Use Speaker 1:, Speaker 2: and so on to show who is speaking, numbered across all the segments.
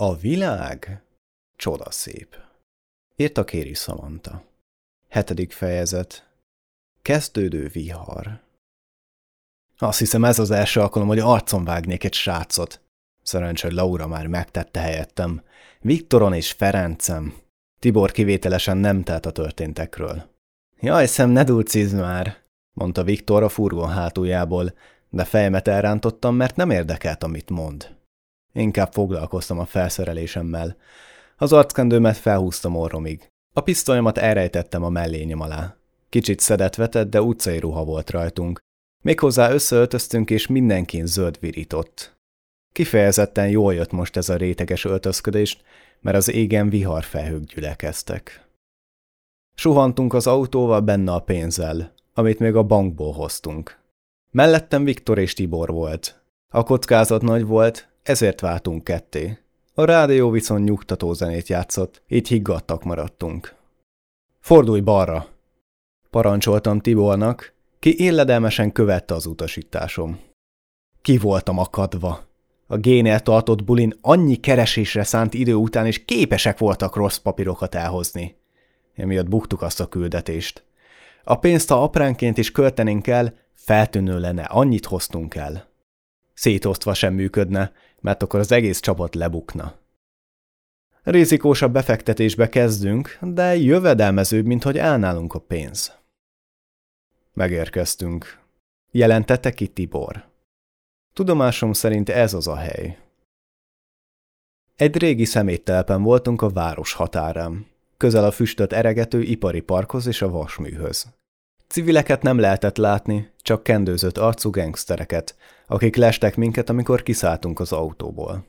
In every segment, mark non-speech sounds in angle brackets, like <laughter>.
Speaker 1: A világ csodaszép. Írta Kéri Samantha. Hetedik fejezet. Kezdődő vihar. Azt hiszem ez az első alkalom, hogy arcon vágnék egy srácot. Szerencsé, hogy Laura már megtette helyettem. Viktoron és Ferencem. Tibor kivételesen nem telt a történtekről. Jaj, szem, ne dulcizd már, mondta Viktor a furgon hátuljából, de fejemet elrántottam, mert nem érdekelt, amit mond. Inkább foglalkoztam a felszerelésemmel. Az arckendőmet felhúztam orromig. A pisztolyomat elrejtettem a mellényem alá. Kicsit szedett vetett, de utcai ruha volt rajtunk. Méghozzá összeöltöztünk, és mindenkin zöld virított. Kifejezetten jól jött most ez a réteges öltözködés, mert az égen viharfelhők gyülekeztek. Suhantunk az autóval benne a pénzzel, amit még a bankból hoztunk. Mellettem Viktor és Tibor volt. A kockázat nagy volt, ezért váltunk ketté. A rádió viszont nyugtató zenét játszott, így higgadtak maradtunk. Fordulj balra! Parancsoltam Tibornak, ki illedelmesen követte az utasításom. Ki voltam akadva. A génél tartott bulin annyi keresésre szánt idő után is képesek voltak rossz papírokat elhozni. Emiatt buktuk azt a küldetést. A pénzt, ha apránként is költenénk el, feltűnő lenne, annyit hoztunk el. Szétosztva sem működne, mert akkor az egész csapat lebukna. Rizikósabb befektetésbe kezdünk, de jövedelmezőbb, mint hogy elnálunk a pénz. Megérkeztünk. Jelentette ki Tibor. Tudomásom szerint ez az a hely. Egy régi szeméttelepen voltunk a város határán, közel a füstöt eregető ipari parkhoz és a vasműhöz. Civileket nem lehetett látni, csak kendőzött arcú gengsztereket, akik lestek minket, amikor kiszálltunk az autóból.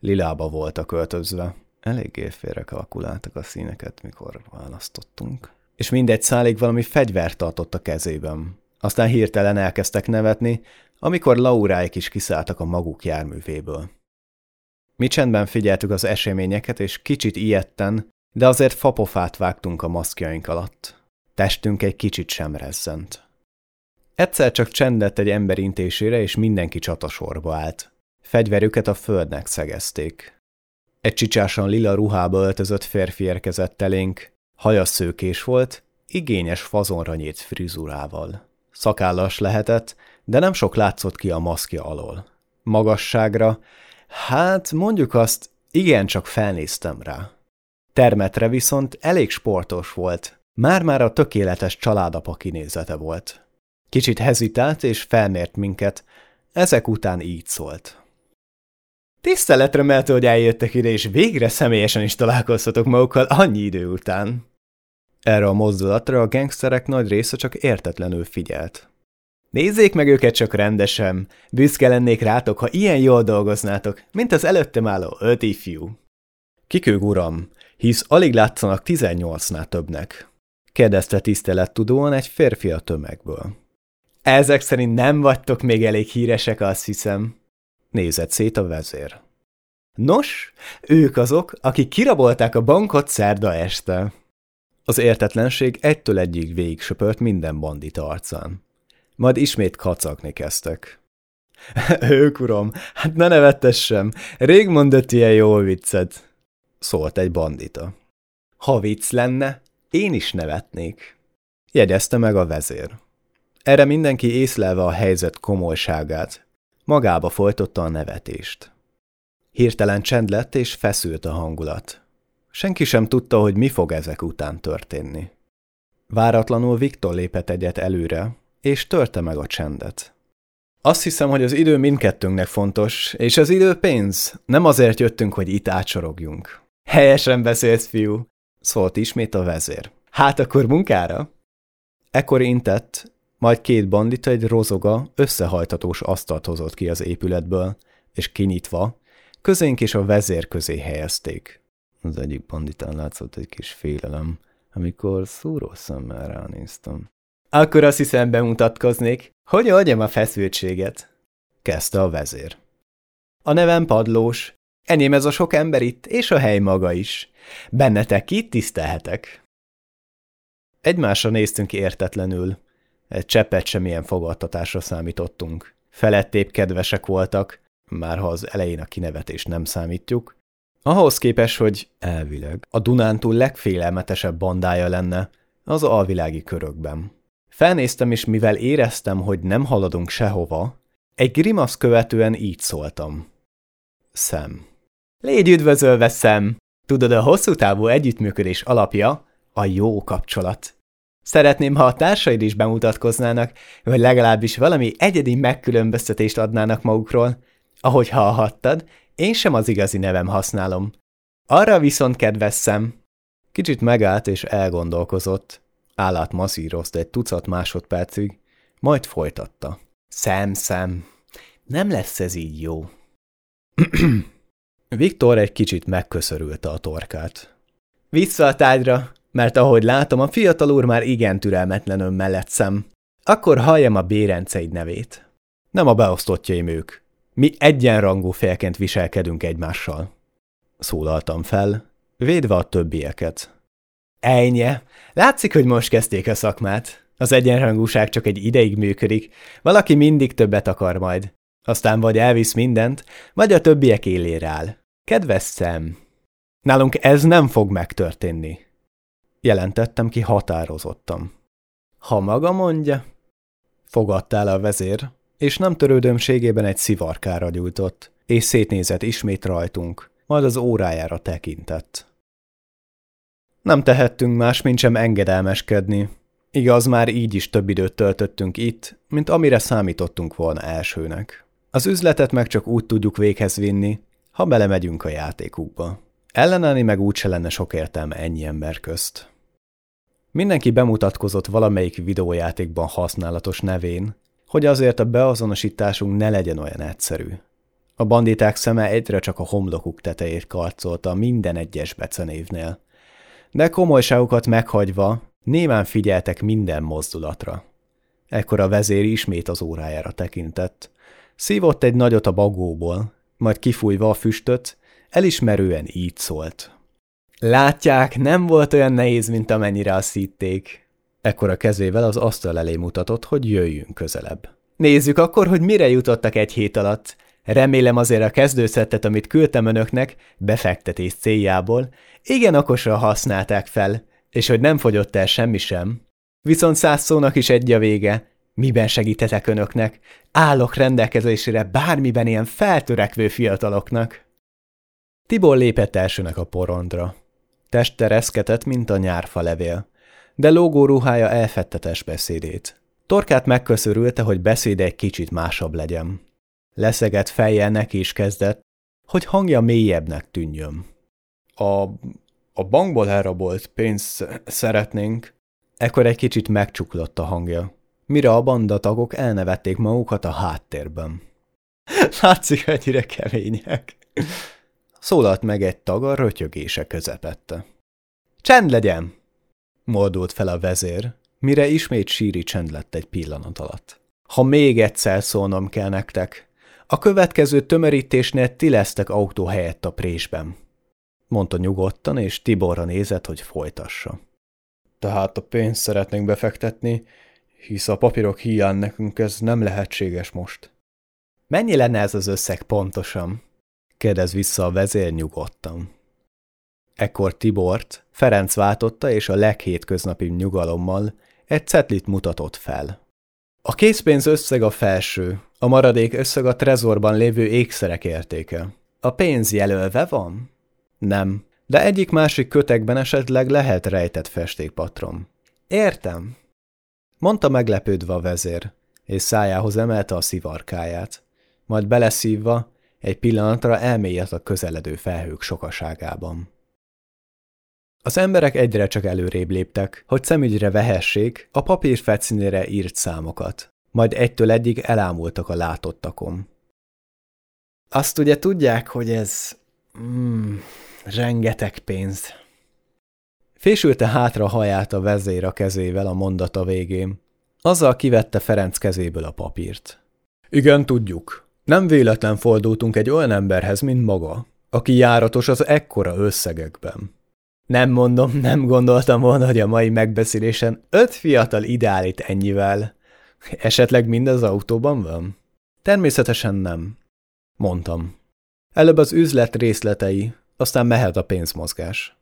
Speaker 1: Lilába voltak öltözve. Eléggé félre kalkuláltak a színeket, mikor választottunk. És mindegy szálig valami fegyvert tartott a kezében. Aztán hirtelen elkezdtek nevetni, amikor Lauráik is kiszálltak a maguk járművéből. Mi csendben figyeltük az eseményeket, és kicsit ilyetten, de azért fapofát vágtunk a maszkjaink alatt. Testünk egy kicsit sem rezzent. Egyszer csak csendet egy ember intésére, és mindenki csatasorba állt. Fegyverüket a földnek szegezték. Egy csicsásan lila ruhába öltözött férfi érkezett elénk, haja szőkés volt, igényes fazonra nyílt frizurával. Szakállas lehetett, de nem sok látszott ki a maszkja alól. Magasságra, hát mondjuk azt, igencsak felnéztem rá. Termetre viszont elég sportos volt, már-már a tökéletes családapa kinézete volt. Kicsit hezitált és felmért minket, ezek után így szólt. Tiszteletre méltó, hogy eljöttek ide, és végre személyesen is találkozhatok magukkal annyi idő után. Erre a mozdulatra a gangsterek nagy része csak értetlenül figyelt. Nézzék meg őket csak rendesen, büszke lennék rátok, ha ilyen jól dolgoznátok, mint az előttem álló öt ifjú. Kikőg uram, hisz alig látszanak tizennyolcnál többnek kérdezte tisztelettudóan egy férfi a tömegből. Ezek szerint nem vagytok még elég híresek, azt hiszem. Nézett szét a vezér. Nos, ők azok, akik kirabolták a bankot szerda este. Az értetlenség egytől egyig végig söpört minden bandita arcán. Majd ismét kacagni kezdtek. <laughs> ők, uram, hát ne nevettessem, rég mondott ilyen jó viccet, szólt egy bandita. Ha vicc lenne, én is nevetnék, jegyezte meg a vezér. Erre mindenki észlelve a helyzet komolyságát, magába folytotta a nevetést. Hirtelen csend lett és feszült a hangulat. Senki sem tudta, hogy mi fog ezek után történni. Váratlanul Viktor lépett egyet előre, és törte meg a csendet. Azt hiszem, hogy az idő mindkettőnknek fontos, és az idő pénz. Nem azért jöttünk, hogy itt átsorogjunk. Helyesen beszélsz, fiú, szólt ismét a vezér. Hát akkor munkára? Ekkor intett, majd két bandita egy rozoga, összehajtatós asztalt hozott ki az épületből, és kinyitva, közénk és a vezér közé helyezték. Az egyik banditán látszott egy kis félelem, amikor szúró szemmel ránéztem. Akkor azt hiszem bemutatkoznék, hogy adjam a feszültséget, kezdte a vezér. A nevem Padlós, enyém ez a sok ember itt, és a hely maga is. Bennetek itt tisztelhetek. Egymásra néztünk értetlenül. Egy cseppet sem ilyen fogadtatásra számítottunk. Felettébb kedvesek voltak, már ha az elején a kinevetést nem számítjuk, ahhoz képest, hogy elvileg a Dunántúl legfélelmetesebb bandája lenne az alvilági körökben. Felnéztem, és mivel éreztem, hogy nem haladunk sehova, egy grimasz követően így szóltam. Szem. Légy üdvözölve, Szem! Tudod, a hosszú távú együttműködés alapja a jó kapcsolat. Szeretném, ha a társaid is bemutatkoznának, vagy legalábbis valami egyedi megkülönböztetést adnának magukról. Ahogy hallhattad, én sem az igazi nevem használom. Arra viszont kedves szem. Kicsit megállt és elgondolkozott. Állát masszírozta egy tucat másodpercig, majd folytatta. Szem, szem, nem lesz ez így jó. <clears throat> Viktor egy kicsit megköszörülte a torkát. Vissza a tárgyra, mert ahogy látom, a fiatal úr már igen türelmetlenül mellett szem. Akkor halljam a bérenceid nevét. Nem a beosztottjaim ők. Mi egyenrangú félként viselkedünk egymással. Szólaltam fel, védve a többieket. Ejnye, látszik, hogy most kezdték a szakmát. Az egyenrangúság csak egy ideig működik, valaki mindig többet akar majd. Aztán vagy elvisz mindent, vagy a többiek élére áll. Kedves szem! Nálunk ez nem fog megtörténni. Jelentettem ki határozottam. Ha maga mondja, fogadtál a vezér, és nem törődömségében egy szivarkára gyújtott, és szétnézett ismét rajtunk, majd az órájára tekintett. Nem tehettünk más, mint sem engedelmeskedni. Igaz, már így is több időt töltöttünk itt, mint amire számítottunk volna elsőnek. Az üzletet meg csak úgy tudjuk véghez vinni, ha belemegyünk a játékukba. Ellenállni meg úgyse lenne sok értelme ennyi ember közt. Mindenki bemutatkozott valamelyik videójátékban használatos nevén, hogy azért a beazonosításunk ne legyen olyan egyszerű. A banditák szeme egyre csak a homlokuk tetejét karcolta minden egyes becenévnél. De komolyságukat meghagyva némán figyeltek minden mozdulatra. Ekkor a vezér ismét az órájára tekintett. Szívott egy nagyot a bagóból, majd kifújva a füstöt, elismerően így szólt. Látják, nem volt olyan nehéz, mint amennyire azt hitték. Ekkor a kezével az asztal elé mutatott, hogy jöjjünk közelebb. Nézzük akkor, hogy mire jutottak egy hét alatt. Remélem azért a kezdőszettet, amit küldtem önöknek, befektetés céljából, igen okosan használták fel, és hogy nem fogyott el semmi sem. Viszont száz szónak is egy a vége. Miben segíthetek önöknek? Állok rendelkezésére bármiben ilyen feltörekvő fiataloknak. Tibor lépett elsőnek a porondra. Teste reszketett, mint a nyárfa levél, de lógó ruhája elfettetes beszédét. Torkát megköszörülte, hogy beszéde egy kicsit másabb legyen. Leszegett fejjel neki is kezdett, hogy hangja mélyebbnek tűnjön. A, a bankból elrabolt pénzt szeretnénk. Ekkor egy kicsit megcsuklott a hangja, mire a bandatagok elnevették magukat a háttérben. <laughs> Látszik, ennyire kemények. Szólalt meg egy tag a rötyögése közepette. Csend legyen! Moldult fel a vezér, mire ismét síri csend lett egy pillanat alatt. Ha még egyszer szólnom kell nektek, a következő tömörítésnél ti lesztek autó helyett a présben. Mondta nyugodtan, és Tiborra nézett, hogy folytassa. Tehát a pénzt szeretnénk befektetni, hisz a papírok hiány nekünk ez nem lehetséges most. Mennyi lenne ez az összeg pontosan? Kérdez vissza a vezér nyugodtan. Ekkor Tibort Ferenc váltotta, és a leghétköznapi nyugalommal egy cetlit mutatott fel. A készpénz összeg a felső, a maradék összeg a trezorban lévő ékszerek értéke. A pénz jelölve van? Nem, de egyik-másik kötekben esetleg lehet rejtett festékpatron. Értem, mondta meglepődve a vezér, és szájához emelte a szivarkáját. Majd beleszívva egy pillanatra elmélyedt a közeledő felhők sokaságában. Az emberek egyre csak előrébb léptek, hogy szemügyre vehessék a papír felszínére írt számokat, majd egytől egyig elámultak a látottakon. Azt ugye tudják, hogy ez... Mm, rengeteg pénz. Fésülte hátra haját a vezér a kezével a mondata végén. Azzal kivette Ferenc kezéből a papírt. Igen, tudjuk, nem véletlen fordultunk egy olyan emberhez, mint maga, aki járatos az ekkora összegekben. Nem mondom, nem gondoltam volna, hogy a mai megbeszélésen öt fiatal ideálít ennyivel. Esetleg mind az autóban van? Természetesen nem. Mondtam. Előbb az üzlet részletei, aztán mehet a pénzmozgás.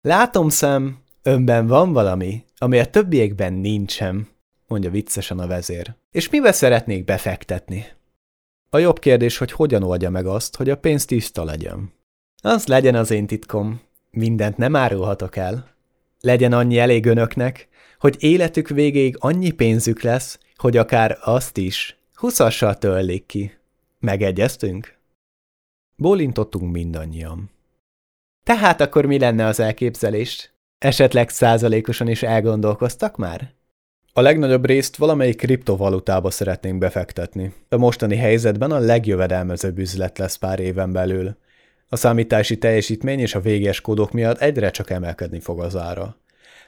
Speaker 1: Látom, szem, önben van valami, ami a többiekben nincsen, mondja viccesen a vezér. És mibe szeretnék befektetni? A jobb kérdés, hogy hogyan oldja meg azt, hogy a pénz tiszta legyen. Az legyen az én titkom. Mindent nem árulhatok el. Legyen annyi elég önöknek, hogy életük végéig annyi pénzük lesz, hogy akár azt is huszassal törlik ki. Megegyeztünk? Bólintottunk mindannyian. Tehát akkor mi lenne az elképzelés? Esetleg százalékosan is elgondolkoztak már? A legnagyobb részt valamelyik kriptovalutába szeretnénk befektetni. A mostani helyzetben a legjövedelmezőbb üzlet lesz pár éven belül. A számítási teljesítmény és a véges kódok miatt egyre csak emelkedni fog az ára.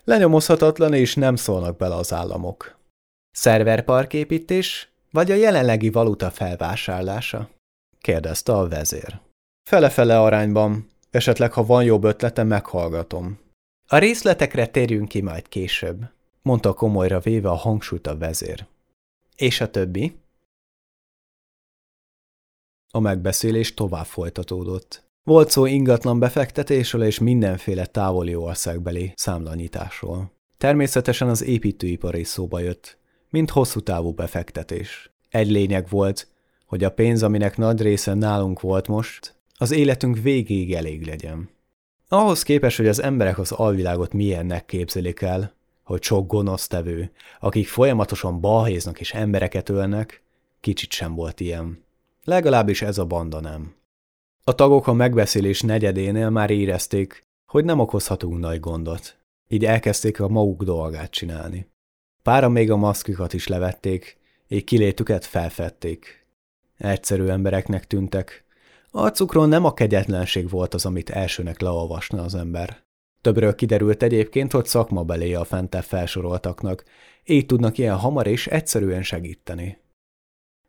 Speaker 1: Lenyomozhatatlan és nem szólnak bele az államok. Szerverparképítés vagy a jelenlegi valuta felvásárlása? kérdezte a vezér. Fele-fele arányban, esetleg ha van jobb ötlete, meghallgatom. A részletekre térjünk ki majd később, mondta komolyra véve a hangsúlyt a vezér. És a többi? A megbeszélés tovább folytatódott. Volt szó ingatlan befektetésről és mindenféle távoli országbeli számlanyításról. Természetesen az építőipar is szóba jött, mint hosszú távú befektetés. Egy lényeg volt, hogy a pénz, aminek nagy része nálunk volt most, az életünk végéig elég legyen. Ahhoz képest, hogy az emberek az alvilágot milyennek képzelik el, hogy sok gonosz tevő, akik folyamatosan balhéznak és embereket ölnek, kicsit sem volt ilyen. Legalábbis ez a banda nem. A tagok a megbeszélés negyedénél már érezték, hogy nem okozhatunk nagy gondot, így elkezdték a maguk dolgát csinálni. Pára még a maszkikat is levették, így kilétüket felfedték. Egyszerű embereknek tűntek. Arcukról nem a kegyetlenség volt az, amit elsőnek leolvasna az ember. Többről kiderült egyébként, hogy szakma belé a fentebb felsoroltaknak, így tudnak ilyen hamar és egyszerűen segíteni.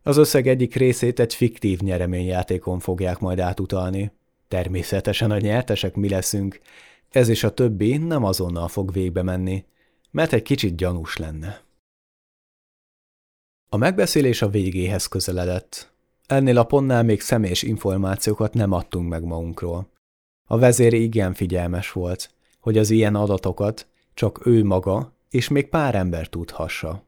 Speaker 1: Az összeg egyik részét egy fiktív nyereményjátékon fogják majd átutalni. Természetesen a nyertesek mi leszünk, ez és a többi nem azonnal fog végbe menni, mert egy kicsit gyanús lenne. A megbeszélés a végéhez közeledett. Ennél a pontnál még személyes információkat nem adtunk meg magunkról. A vezér igen figyelmes volt, hogy az ilyen adatokat csak ő maga és még pár ember tudhassa.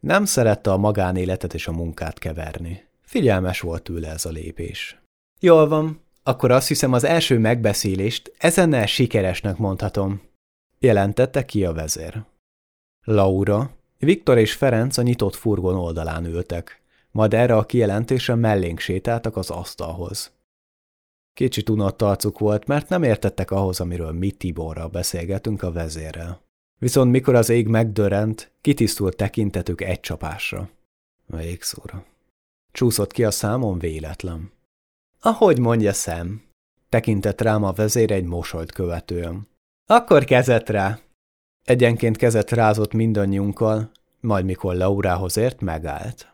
Speaker 1: Nem szerette a magánéletet és a munkát keverni. Figyelmes volt tőle ez a lépés. Jól van, akkor azt hiszem az első megbeszélést ezennel sikeresnek mondhatom, jelentette ki a vezér. Laura, Viktor és Ferenc a nyitott furgon oldalán ültek, majd erre a kijelentésre mellénk sétáltak az asztalhoz. Kicsit unott arcuk volt, mert nem értettek ahhoz, amiről mi Tiborral beszélgetünk a vezérrel. Viszont mikor az ég megdörrent, kitisztult tekintetük egy csapásra. A égszóra. Csúszott ki a számon véletlen. Ahogy mondja szem, tekintett rám a vezér egy mosolyt követően. Akkor kezet rá, Egyenként kezet rázott mindannyiunkkal, majd mikor Laurához ért, megállt.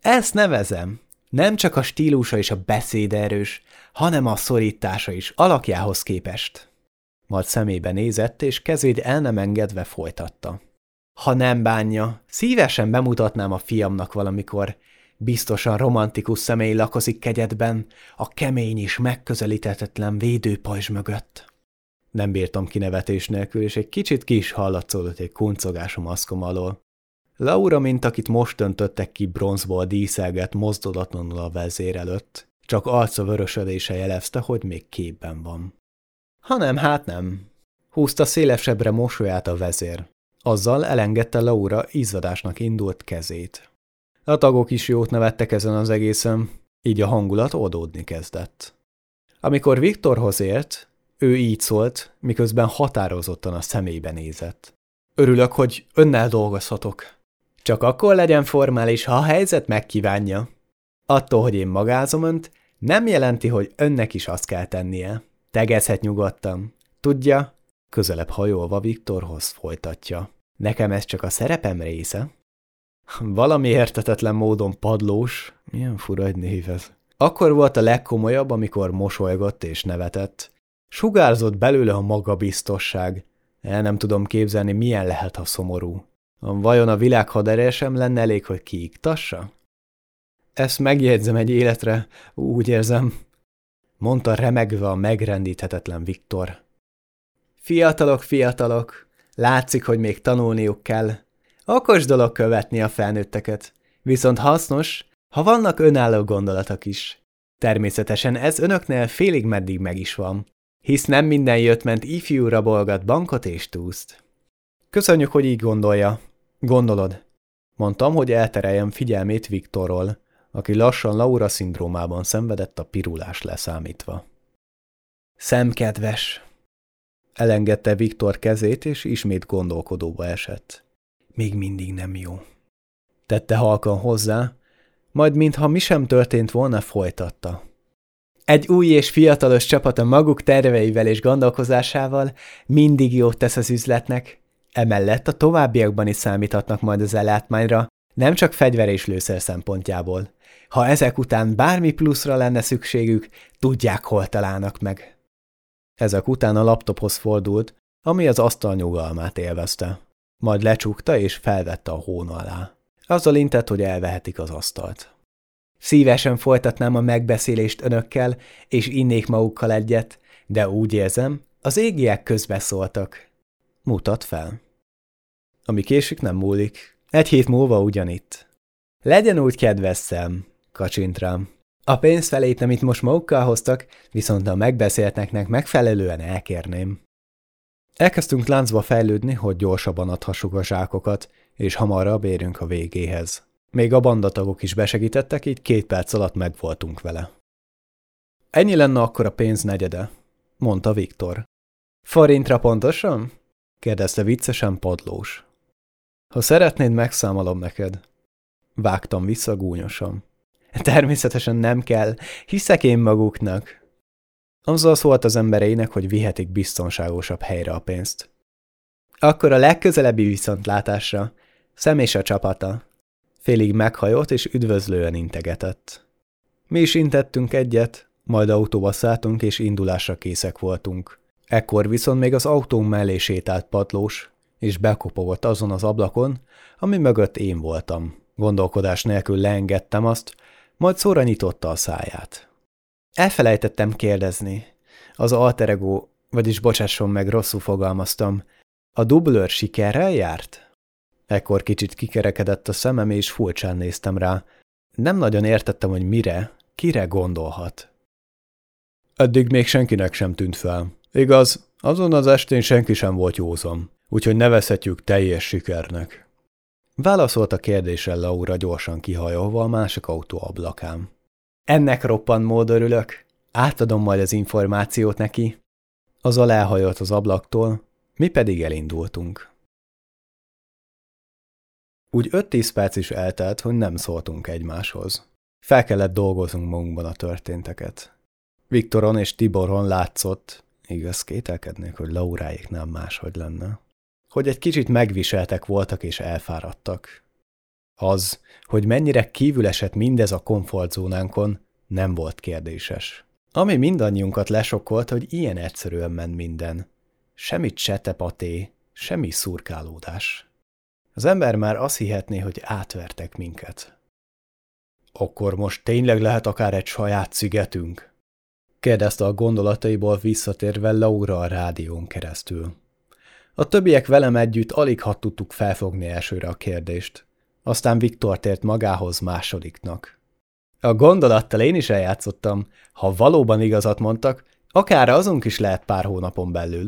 Speaker 1: Ezt nevezem. Nem csak a stílusa és a beszéd erős, hanem a szorítása is, alakjához képest. Majd szemébe nézett, és kezét el nem engedve folytatta. Ha nem bánja, szívesen bemutatnám a fiamnak valamikor. Biztosan romantikus személy lakozik kegyetben, a kemény és megközelíthetetlen védőpajzs mögött. Nem bírtam kinevetés nélkül, és egy kicsit ki is hallatszódott egy kuncogás a maszkom alól. Laura, mint akit most öntöttek ki bronzból díszelget mozdulatlanul a vezér előtt, csak arca vörösödése jelezte, hogy még képben van. Ha nem, hát nem. Húzta szélesebbre mosolyát a vezér. Azzal elengedte Laura izzadásnak indult kezét. A tagok is jót nevettek ezen az egészen, így a hangulat oldódni kezdett. Amikor Viktorhoz ért, ő így szólt, miközben határozottan a szemébe nézett. Örülök, hogy önnel dolgozhatok. Csak akkor legyen formális, ha a helyzet megkívánja. Attól, hogy én magázom önt, nem jelenti, hogy önnek is azt kell tennie. Tegezhet nyugodtan. Tudja? Közelebb hajolva Viktorhoz folytatja. Nekem ez csak a szerepem része. Valami értetetlen módon padlós. Milyen fura egy név ez. Akkor volt a legkomolyabb, amikor mosolygott és nevetett. Sugárzott belőle a magabiztosság. El nem tudom képzelni, milyen lehet, ha szomorú. Vajon a világ haderő sem lenne elég, hogy kiiktassa? Ezt megjegyzem egy életre, úgy érzem, mondta remegve a megrendíthetetlen Viktor. Fiatalok, fiatalok, látszik, hogy még tanulniuk kell. Okos dolog követni a felnőtteket, viszont hasznos, ha vannak önálló gondolatok is. Természetesen ez önöknél félig meddig meg is van, hisz nem minden jött-ment ifjú rabolgat bankot és túszt. Köszönjük, hogy így gondolja. Gondolod. Mondtam, hogy eltereljem figyelmét Viktorról, aki lassan Laura szindrómában szenvedett a pirulás leszámítva. Szemkedves! Elengedte Viktor kezét, és ismét gondolkodóba esett. Még mindig nem jó. Tette halkan hozzá, majd mintha mi sem történt volna, folytatta. Egy új és fiatalos csapat a maguk terveivel és gondolkozásával mindig jót tesz az üzletnek, emellett a továbbiakban is számíthatnak majd az ellátmányra, nem csak fegyver és lőszer szempontjából. Ha ezek után bármi pluszra lenne szükségük, tudják, hol találnak meg. Ezek után a laptophoz fordult, ami az asztal nyugalmát élvezte. Majd lecsukta és felvette a hón alá. Azzal intett, hogy elvehetik az asztalt. Szívesen folytatnám a megbeszélést önökkel, és innék magukkal egyet, de úgy érzem, az égiek közbeszóltak. Mutat fel. Ami késik, nem múlik. Egy hét múlva ugyanitt. Legyen úgy kedves szem, kacsint rám. A pénz felét, amit most magukkal hoztak, viszont a megbeszéltnek megfelelően elkérném. Elkezdtünk láncba fejlődni, hogy gyorsabban adhassuk a zsákokat, és hamarabb érünk a végéhez. Még a bandatagok is besegítettek, így két perc alatt megvoltunk vele. Ennyi lenne akkor a pénz negyede, mondta Viktor. Forintra pontosan? kérdezte viccesen padlós. Ha szeretnéd, megszámolom neked. Vágtam vissza gúnyosan. Természetesen nem kell, hiszek én maguknak. Azzal szólt az embereinek, hogy vihetik biztonságosabb helyre a pénzt. Akkor a legközelebbi viszontlátásra, szem és a csapata. Félig meghajolt és üdvözlően integetett. Mi is intettünk egyet, majd autóba szálltunk és indulásra készek voltunk. Ekkor viszont még az autón mellé sétált padlós, és bekopogott azon az ablakon, ami mögött én voltam. Gondolkodás nélkül leengedtem azt, majd szóra nyitotta a száját. Elfelejtettem kérdezni. Az alter ego, vagyis bocsásson meg, rosszul fogalmaztam, a dublőr sikerrel járt? Ekkor kicsit kikerekedett a szemem, és furcsán néztem rá. Nem nagyon értettem, hogy mire, kire gondolhat. Eddig még senkinek sem tűnt fel. Igaz, azon az estén senki sem volt józom, úgyhogy nevezhetjük teljes sikernek. Válaszolt a kérdésre Laura gyorsan kihajolva a másik autó ablakán. Ennek roppant mód örülök. Átadom majd az információt neki. Az elhajolt az ablaktól, mi pedig elindultunk. Úgy öt-tíz perc is eltelt, hogy nem szóltunk egymáshoz. Fel kellett dolgoznunk magunkban a történteket. Viktoron és Tiboron látszott, igaz kételkednék, hogy Lauráék nem máshogy lenne, hogy egy kicsit megviseltek voltak és elfáradtak. Az, hogy mennyire kívül esett mindez a komfortzónánkon, nem volt kérdéses. Ami mindannyiunkat lesokkolt, hogy ilyen egyszerűen ment minden. Semmi csetepaté, semmi szurkálódás. Az ember már azt hihetné, hogy átvertek minket. Akkor most tényleg lehet akár egy saját szigetünk? kérdezte a gondolataiból visszatérve Laura a rádión keresztül. A többiek velem együtt alig ha tudtuk felfogni elsőre a kérdést. Aztán Viktor tért magához másodiknak. A gondolattal én is eljátszottam. Ha valóban igazat mondtak, akár azunk is lehet pár hónapon belül.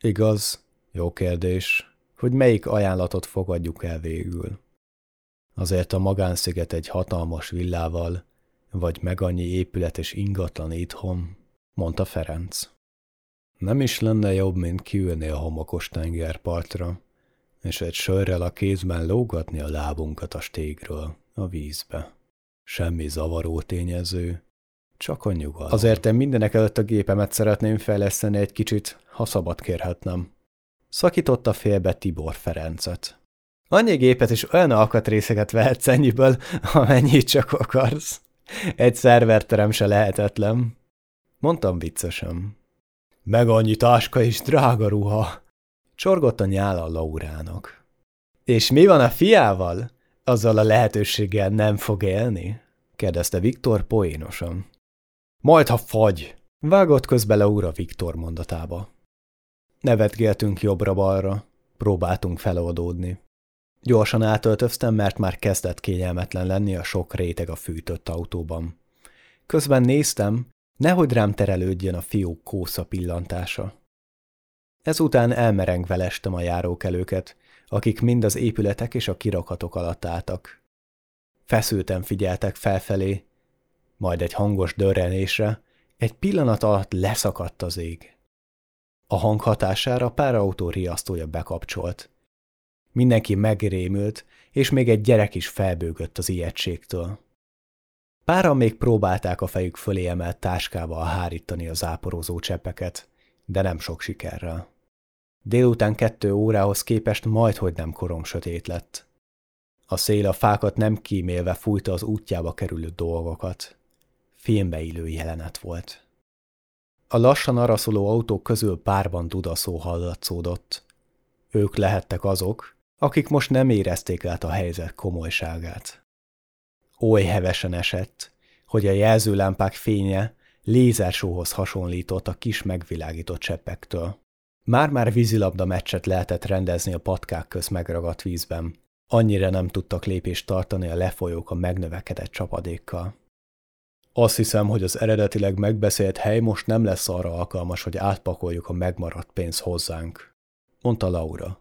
Speaker 1: Igaz, jó kérdés, hogy melyik ajánlatot fogadjuk el végül. Azért a magánsziget egy hatalmas villával, vagy meg annyi épület és ingatlan itthon, mondta Ferenc. Nem is lenne jobb, mint kiülni a homokos tengerpartra, és egy sörrel a kézben lógatni a lábunkat a stégről, a vízbe. Semmi zavaró tényező, csak a nyugalom. Azért én mindenek előtt a gépemet szeretném fejleszteni egy kicsit, ha szabad kérhetnem. Szakította félbe Tibor Ferencet. Annyi gépet és olyan alkatrészeket vehetsz ennyiből, amennyit csak akarsz. Egy szerverterem se lehetetlen. Mondtam viccesen. Meg annyi táska és drága ruha. Csorgott a nyála Laurának. És mi van a fiával? Azzal a lehetőséggel nem fog élni? kérdezte Viktor poénosan. Majd, ha fagy! Vágott közbe Laura Viktor mondatába. Nevetgéltünk jobbra-balra, próbáltunk feloldódni. Gyorsan átöltöztem, mert már kezdett kényelmetlen lenni a sok réteg a fűtött autóban. Közben néztem, nehogy rám terelődjön a fiú kósza pillantása. Ezután elmerengve lestem a járókelőket, akik mind az épületek és a kirakatok alatt álltak. Feszülten figyeltek felfelé, majd egy hangos dörrenésre, egy pillanat alatt leszakadt az ég. A hang hatására pár autó riasztója bekapcsolt. Mindenki megrémült, és még egy gyerek is felbőgött az ijegységtől. Páran még próbálták a fejük fölé emelt táskával hárítani az áporozó cseppeket, de nem sok sikerrel. Délután kettő órához képest majdhogy nem korom sötét lett. A szél a fákat nem kímélve fújta az útjába kerülő dolgokat. Filmbe illő jelenet volt. A lassan araszoló autók közül párban dudaszó hallatszódott. Ők lehettek azok, akik most nem érezték át a helyzet komolyságát. Oly hevesen esett, hogy a jelzőlámpák fénye lézersóhoz hasonlított a kis megvilágított cseppektől. Már-már vízilabda meccset lehetett rendezni a patkák köz megragadt vízben. Annyira nem tudtak lépést tartani a lefolyók a megnövekedett csapadékkal. Azt hiszem, hogy az eredetileg megbeszélt hely most nem lesz arra alkalmas, hogy átpakoljuk a megmaradt pénz hozzánk, mondta Laura.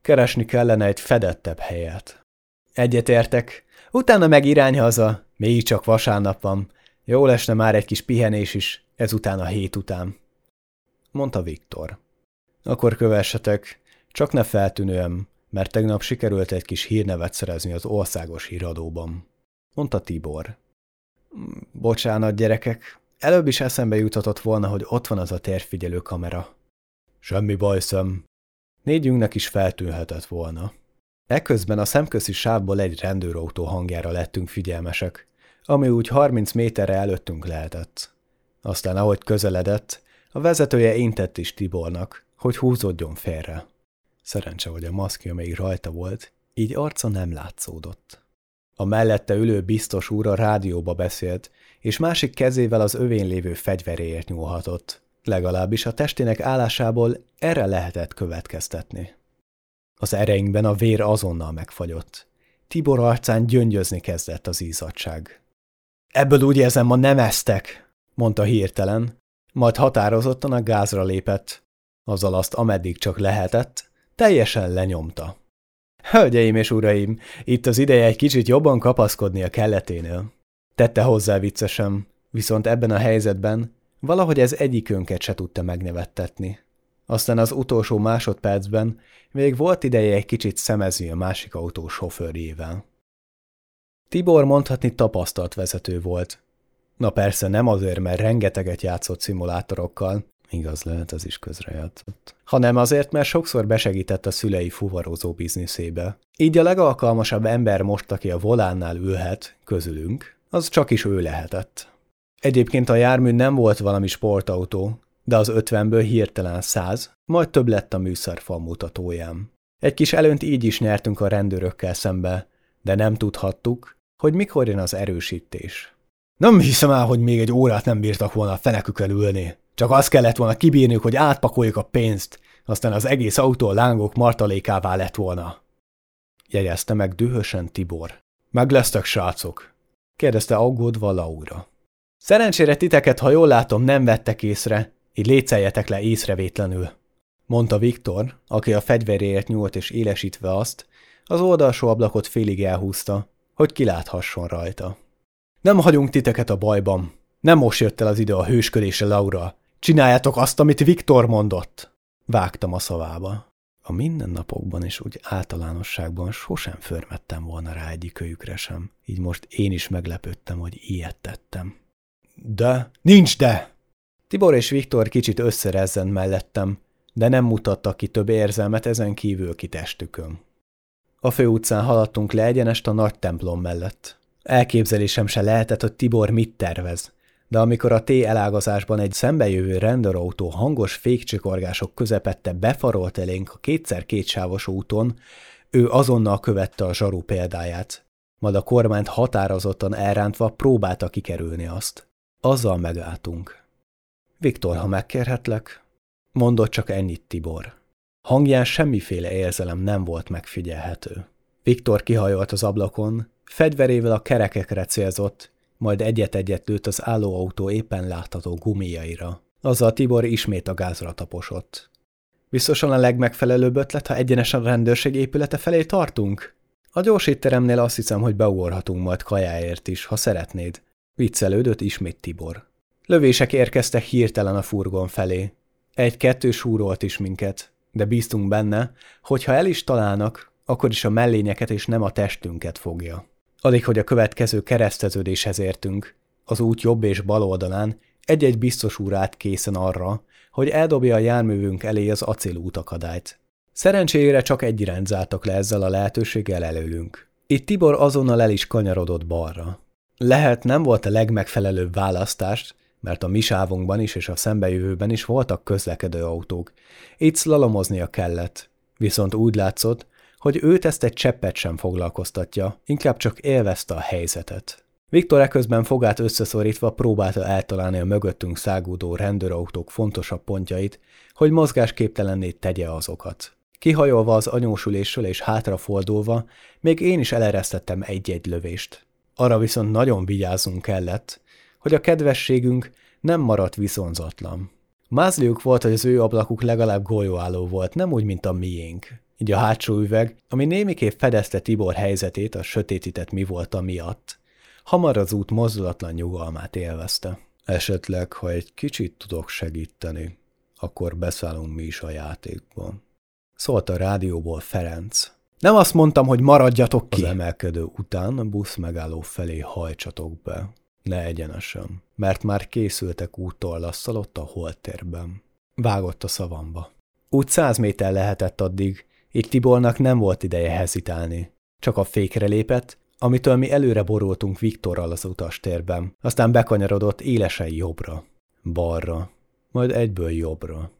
Speaker 1: Keresni kellene egy fedettebb helyet. Egyetértek, utána meg irány haza, még csak vasárnap van. Jó lesne már egy kis pihenés is, ezután a hét után, mondta Viktor. Akkor kövessetek, csak ne feltűnően, mert tegnap sikerült egy kis hírnevet szerezni az országos híradóban, mondta Tibor. Bocsánat, gyerekek, előbb is eszembe juthatott volna, hogy ott van az a térfigyelő kamera. Semmi baj, szem. Négyünknek is feltűnhetett volna. Ekközben a szemközi sávból egy rendőrautó hangjára lettünk figyelmesek, ami úgy 30 méterre előttünk lehetett. Aztán ahogy közeledett, a vezetője intett is Tibornak, hogy húzódjon félre. Szerencse, hogy a maszkja még rajta volt, így arca nem látszódott. A mellette ülő biztos úr a rádióba beszélt, és másik kezével az övén lévő fegyveréért nyúlhatott. Legalábbis a testének állásából erre lehetett következtetni. Az ereinkben a vér azonnal megfagyott. Tibor arcán gyöngyözni kezdett az ízadság. Ebből úgy érzem, ma nem eztek, mondta hirtelen, majd határozottan a gázra lépett. Azzal azt, ameddig csak lehetett, teljesen lenyomta. Hölgyeim és uraim, itt az ideje egy kicsit jobban kapaszkodni a kelleténél. Tette hozzá viccesen, viszont ebben a helyzetben valahogy ez egyikünket se tudta megnevettetni. Aztán az utolsó másodpercben még volt ideje egy kicsit szemezni a másik autó sofőrjével. Tibor mondhatni tapasztalt vezető volt. Na persze nem azért, mert rengeteget játszott szimulátorokkal, Igaz lehet, ez is közrejátszott. Hanem azért, mert sokszor besegített a szülei fuvarozó bizniszébe. Így a legalkalmasabb ember most, aki a volánnál ülhet, közülünk, az csak is ő lehetett. Egyébként a jármű nem volt valami sportautó, de az ötvenből hirtelen száz, majd több lett a műszerfal mutatóján. Egy kis előnt így is nyertünk a rendőrökkel szembe, de nem tudhattuk, hogy mikor jön az erősítés. Nem hiszem el, hogy még egy órát nem bírtak volna a fenekükön ülni, csak azt kellett volna kibírniuk, hogy átpakoljuk a pénzt, aztán az egész autó a lángok martalékává lett volna. Jegyezte meg dühösen Tibor. Meg lesztek, srácok? kérdezte aggódva Laura. Szerencsére titeket, ha jól látom, nem vettek észre, így léceljetek le észrevétlenül, mondta Viktor, aki a fegyveréért nyúlt és élesítve azt, az oldalsó ablakot félig elhúzta, hogy kiláthasson rajta. Nem hagyunk titeket a bajban. Nem most jött el az ide a hősködésre, Laura. Csináljátok azt, amit Viktor mondott. Vágtam a szavába. A mindennapokban és úgy általánosságban sosem förmettem volna rá egyikőjükre sem, így most én is meglepődtem, hogy ilyet tettem. De, nincs de! Tibor és Viktor kicsit összerezzen mellettem, de nem mutattak ki több érzelmet ezen kívül ki testükön. A főutcán haladtunk le egyenest a nagy templom mellett. Elképzelésem se lehetett, hogy Tibor mit tervez, de amikor a T-elágazásban egy szembejövő rendőrautó hangos fékcsikorgások közepette befarolt elénk a kétszer kétsávos úton, Ő azonnal követte a zsaru példáját, majd a kormányt határozottan elrántva próbálta kikerülni azt. Azzal megálltunk. Viktor, ha megkérhetlek, mondott csak ennyit Tibor. Hangján semmiféle érzelem nem volt megfigyelhető. Viktor kihajolt az ablakon, fegyverével a kerekekre célzott, majd egyet-egyet lőtt az állóautó éppen látható gumijaira. Azzal Tibor ismét a gázra taposott. Biztosan a legmegfelelőbb ötlet, ha egyenesen a rendőrség épülete felé tartunk? A gyorsítteremnél azt hiszem, hogy beugorhatunk majd kajáért is, ha szeretnéd. Viccelődött ismét Tibor. Lövések érkeztek hirtelen a furgon felé. Egy-kettő súrolt is minket, de bíztunk benne, hogy ha el is találnak, akkor is a mellényeket és nem a testünket fogja. Alig, hogy a következő kereszteződéshez értünk, az út jobb és bal oldalán egy-egy biztos úr állt készen arra, hogy eldobja a járművünk elé az acélút akadályt. Szerencsére csak egy irányt zártak le ezzel a lehetőséggel előlünk. Itt Tibor azonnal el is kanyarodott balra. Lehet nem volt a legmegfelelőbb választást, mert a mi sávunkban is és a szembejövőben is voltak közlekedő autók. Itt szlalomoznia kellett. Viszont úgy látszott, hogy őt ezt egy cseppet sem foglalkoztatja, inkább csak élvezte a helyzetet. Viktor eközben fogát összeszorítva próbálta eltalálni a mögöttünk szágúdó rendőrautók fontosabb pontjait, hogy mozgásképtelenné tegye azokat. Kihajolva az anyósülésről és hátrafordulva, még én is eleresztettem egy-egy lövést. Arra viszont nagyon vigyázzunk kellett, hogy a kedvességünk nem maradt viszonzatlan. Mázliuk volt, hogy az ő ablakuk legalább golyóálló volt, nem úgy, mint a miénk. Így a hátsó üveg, ami némiképp fedezte Tibor helyzetét a sötétített mi volt a miatt, hamar az út mozdulatlan nyugalmát élvezte. Esetleg, ha egy kicsit tudok segíteni, akkor beszállunk mi is a játékba. Szólt a rádióból Ferenc. Nem azt mondtam, hogy maradjatok ki. Az emelkedő után a busz megálló felé hajtsatok be. Ne egyenesen, mert már készültek úttorlasszal ott a holtérben. Vágott a szavamba. Úgy száz méter lehetett addig, így Tibornak nem volt ideje hezitálni. Csak a fékre lépett, amitől mi előre borultunk Viktorral az utastérben, aztán bekanyarodott élesen jobbra, balra, majd egyből jobbra,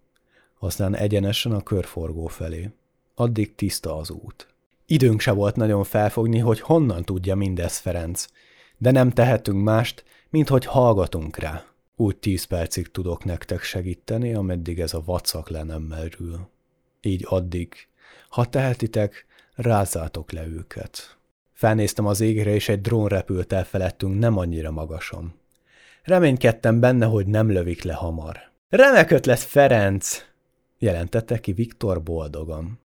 Speaker 1: aztán egyenesen a körforgó felé. Addig tiszta az út. Időnk se volt nagyon felfogni, hogy honnan tudja mindez Ferenc, de nem tehetünk mást, mint hogy hallgatunk rá. Úgy tíz percig tudok nektek segíteni, ameddig ez a vacak le nem merül. Így addig, ha tehetitek, rázátok le őket. Felnéztem az égre, és egy drón repült el felettünk nem annyira magasan. Reménykedtem benne, hogy nem lövik le hamar. Remek ötlet, Ferenc! jelentette ki Viktor boldogan.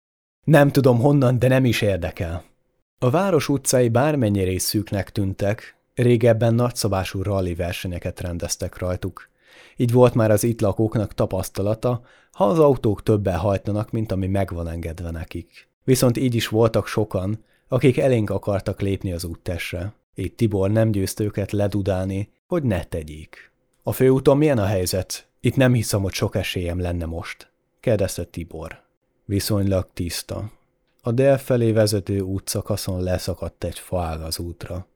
Speaker 1: Nem tudom honnan, de nem is érdekel. A város utcai bármennyire is szűknek tűntek, régebben nagyszabású rally versenyeket rendeztek rajtuk. Így volt már az itt lakóknak tapasztalata, ha az autók többen hajtanak, mint ami megvan engedve nekik. Viszont így is voltak sokan, akik elénk akartak lépni az úttesre. Így Tibor nem győzte őket ledudálni, hogy ne tegyék. A főúton milyen a helyzet? Itt nem hiszem, hogy sok esélyem lenne most, kérdezte Tibor. Viszonylag tiszta. A dél felé vezető útszakaszon leszakadt egy faág az útra.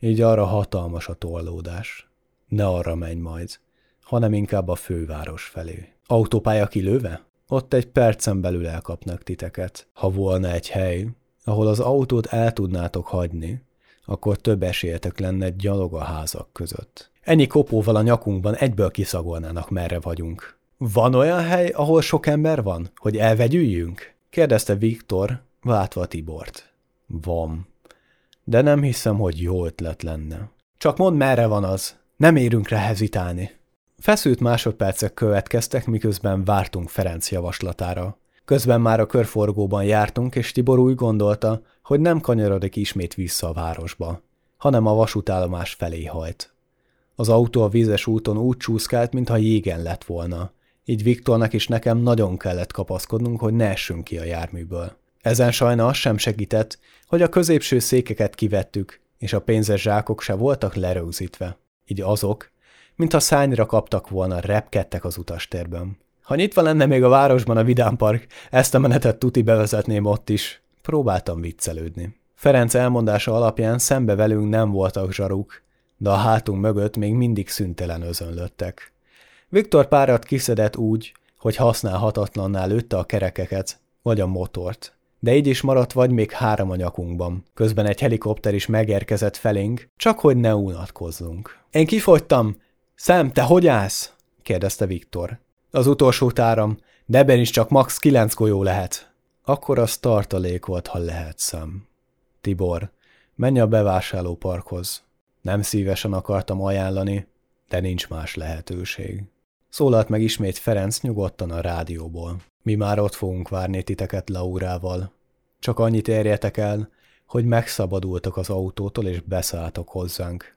Speaker 1: Így arra hatalmas a tollódás. Ne arra menj majd, hanem inkább a főváros felé. Autópálya kilőve? Ott egy percen belül elkapnak titeket. Ha volna egy hely, ahol az autót el tudnátok hagyni, akkor több esélyetek lenne gyalog a házak között. Ennyi kopóval a nyakunkban egyből kiszagolnának, merre vagyunk. Van olyan hely, ahol sok ember van, hogy elvegyüljünk? kérdezte Viktor, látva Tibort. Van. De nem hiszem, hogy jó ötlet lenne. Csak mondd, merre van az. Nem érünk rá hezitálni. Feszült másodpercek következtek, miközben vártunk Ferenc javaslatára. Közben már a körforgóban jártunk, és Tibor úgy gondolta, hogy nem kanyarodik ismét vissza a városba, hanem a vasútállomás felé hajt. Az autó a vízes úton úgy csúszkált, mintha jégen lett volna, így Viktornak is nekem nagyon kellett kapaszkodnunk, hogy ne essünk ki a járműből. Ezen sajna az sem segített, hogy a középső székeket kivettük, és a pénzes zsákok se voltak lerögzítve. Így azok, mintha szányra kaptak volna, repkedtek az utastérben. Ha nyitva lenne még a városban a vidámpark, ezt a menetet tuti bevezetném ott is. Próbáltam viccelődni. Ferenc elmondása alapján szembe velünk nem voltak zsaruk, de a hátunk mögött még mindig szüntelen özönlöttek. Viktor párat kiszedett úgy, hogy használhatatlanná lőtte a kerekeket, vagy a motort, de így is maradt vagy még három a nyakunkban. Közben egy helikopter is megérkezett felénk, csak hogy ne unatkozzunk. Én kifogytam! Szem, te hogy állsz? kérdezte Viktor. Az utolsó táram, de ebben is csak max. kilenc golyó lehet. Akkor az tartalék volt, ha lehet szem. Tibor, menj a bevásárlóparkhoz. Nem szívesen akartam ajánlani, de nincs más lehetőség. Szólalt meg ismét Ferenc nyugodtan a rádióból. Mi már ott fogunk várni titeket Laurával. Csak annyit érjetek el, hogy megszabadultak az autótól és beszálltok hozzánk.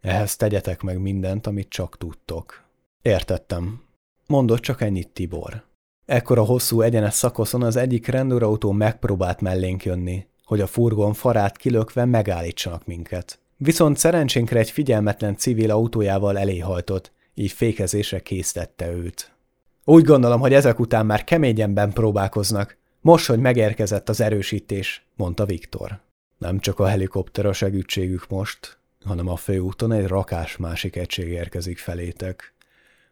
Speaker 1: Ehhez tegyetek meg mindent, amit csak tudtok. Értettem. Mondott csak ennyit Tibor. Ekkor a hosszú egyenes szakoszon az egyik rendőrautó megpróbált mellénk jönni, hogy a furgon farát kilökve megállítsanak minket. Viszont szerencsénkre egy figyelmetlen civil autójával eléhajtott, így fékezésre késztette őt. Úgy gondolom, hogy ezek után már keményenben próbálkoznak. Most, hogy megérkezett az erősítés, mondta Viktor. Nem csak a helikopter a segítségük most, hanem a főúton egy rakás másik egység érkezik felétek.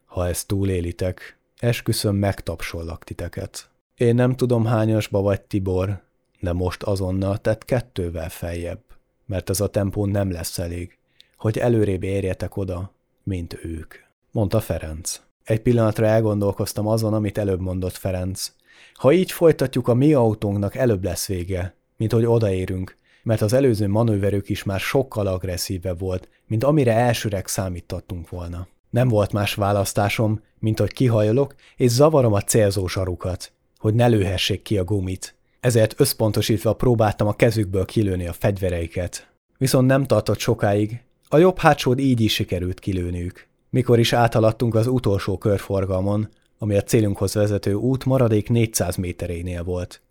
Speaker 1: Ha ezt túlélitek, esküszöm megtapsollak titeket. Én nem tudom hányasba vagy Tibor, de most azonnal tett kettővel feljebb, mert ez a tempó nem lesz elég, hogy előrébb érjetek oda, mint ők, mondta Ferenc. Egy pillanatra elgondolkoztam azon, amit előbb mondott Ferenc. Ha így folytatjuk, a mi autónknak előbb lesz vége, mint hogy odaérünk, mert az előző manőverük is már sokkal agresszívebb volt, mint amire elsőreg számítottunk volna. Nem volt más választásom, mint hogy kihajolok, és zavarom a célzósarukat, hogy ne lőhessék ki a gumit. Ezért összpontosítva próbáltam a kezükből kilőni a fegyvereiket. Viszont nem tartott sokáig, a jobb hátsód így is sikerült kilőniük. Mikor is áthaladtunk az utolsó körforgalmon, ami a célunkhoz vezető út maradék 400 méterénél volt.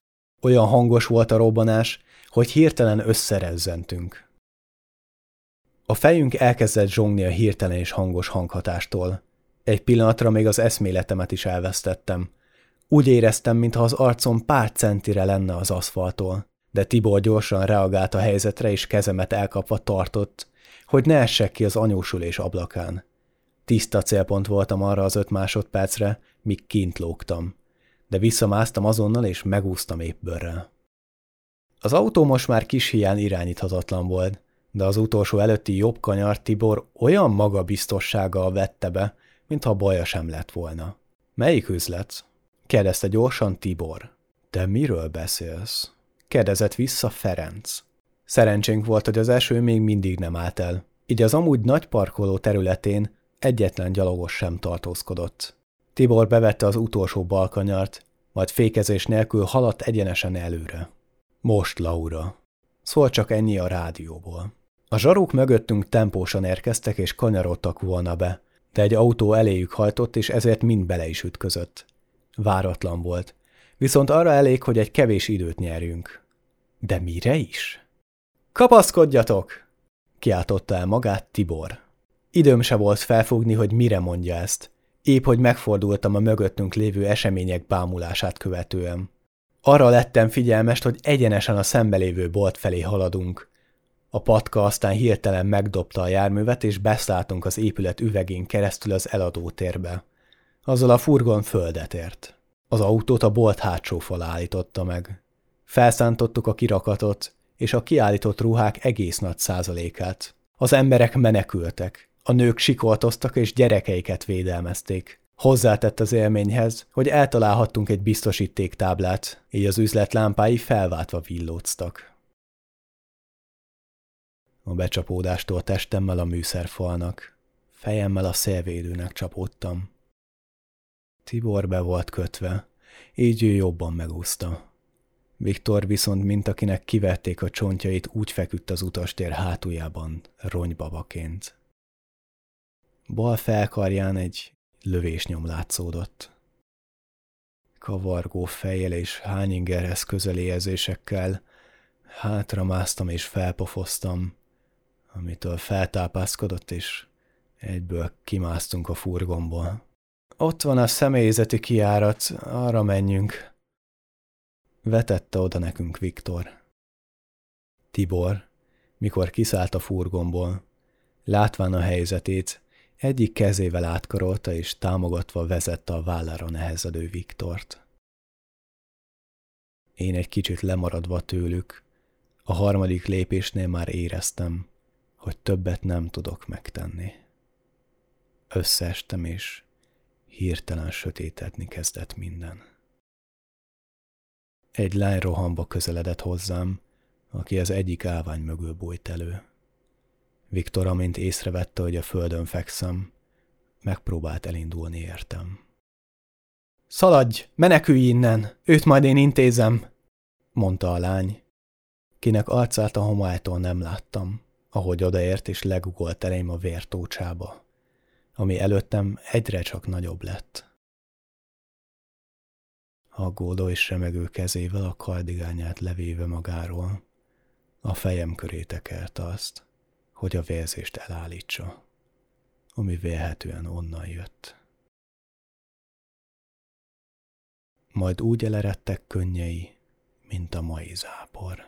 Speaker 1: Olyan hangos volt a robbanás, hogy hirtelen összerezzentünk. A fejünk elkezdett zsongni a hirtelen és hangos hanghatástól. Egy pillanatra még az eszméletemet is elvesztettem. Úgy éreztem, mintha az arcom pár centire lenne az aszfaltól, de Tibor gyorsan reagált a helyzetre és kezemet elkapva tartott, hogy ne essek ki az anyósulés ablakán. Tiszta célpont voltam arra az öt másodpercre, míg kint lógtam. De visszamásztam azonnal, és megúsztam bőrrel. Az autó most már kis hián irányíthatatlan volt, de az utolsó előtti jobb kanyar Tibor olyan magabiztossággal vette be, mintha baja sem lett volna. Melyik üzlet? kérdezte gyorsan Tibor. Te miről beszélsz? kérdezett vissza Ferenc. Szerencsénk volt, hogy az eső még mindig nem állt el, így az amúgy nagy parkoló területén Egyetlen gyalogos sem tartózkodott. Tibor bevette az utolsó balkanyart, majd fékezés nélkül haladt egyenesen előre. Most, Laura. Szól csak ennyi a rádióból. A zsaruk mögöttünk tempósan érkeztek és kanyarodtak volna be, de egy autó eléjük hajtott, és ezért mind bele is ütközött. Váratlan volt. Viszont arra elég, hogy egy kevés időt nyerjünk. De mire is? Kapaszkodjatok! kiáltotta el magát Tibor. Időm se volt felfogni, hogy mire mondja ezt. Épp, hogy megfordultam a mögöttünk lévő események bámulását követően. Arra lettem figyelmest, hogy egyenesen a szembelévő bolt felé haladunk. A patka aztán hirtelen megdobta a járművet, és beszálltunk az épület üvegén keresztül az eladótérbe. Azzal a furgon földet ért. Az autót a bolt hátsó fal állította meg. Felszántottuk a kirakatot, és a kiállított ruhák egész nagy százalékát. Az emberek menekültek. A nők sikoltoztak és gyerekeiket védelmezték. Hozzátett az élményhez, hogy eltalálhattunk egy biztosítéktáblát, így az üzlet lámpái felváltva villóztak. A becsapódástól testemmel a műszerfalnak, fejemmel a szélvédőnek csapódtam. Tibor be volt kötve, így ő jobban megúszta. Viktor viszont, mint akinek kivették a csontjait, úgy feküdt az utastér hátuljában, ronybabaként. Bal felkarján egy lövésnyom látszódott. Kavargó fejjel és hányingerhez közeli érzésekkel hátra másztam és felpofoztam, amitől feltápászkodott, és egyből kimásztunk a furgomból. Ott van a személyzeti kiárat, arra menjünk. Vetette oda nekünk Viktor. Tibor, mikor kiszállt a furgomból, látván a helyzetét, egyik kezével átkarolta és támogatva vezette a vállára nehezedő Viktort. Én egy kicsit lemaradva tőlük, a harmadik lépésnél már éreztem, hogy többet nem tudok megtenni. Összeestem, és hirtelen sötétedni kezdett minden. Egy lány rohamba közeledett hozzám, aki az egyik állvány mögül bújt elő. Viktor, amint észrevette, hogy a földön fekszem, megpróbált elindulni értem. Szaladj, menekülj innen, őt majd én intézem, mondta a lány, kinek arcát a homálytól nem láttam, ahogy odaért és legugolt elém a vértócsába, ami előttem egyre csak nagyobb lett. Aggódó és remegő kezével a kardigányát levéve magáról, a fejem köré tekelte azt, hogy a vérzést elállítsa, ami vélhetően onnan jött. Majd úgy eleredtek könnyei, mint a mai zápor.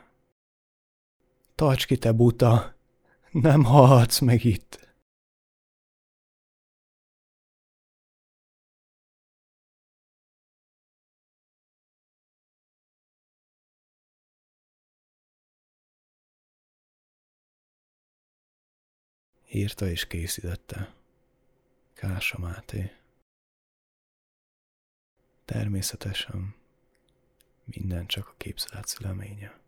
Speaker 1: Tarts ki, te buta! Nem halhatsz meg itt! Írta és készítette. Kása Máté. Természetesen minden csak a képzelet szüleménye.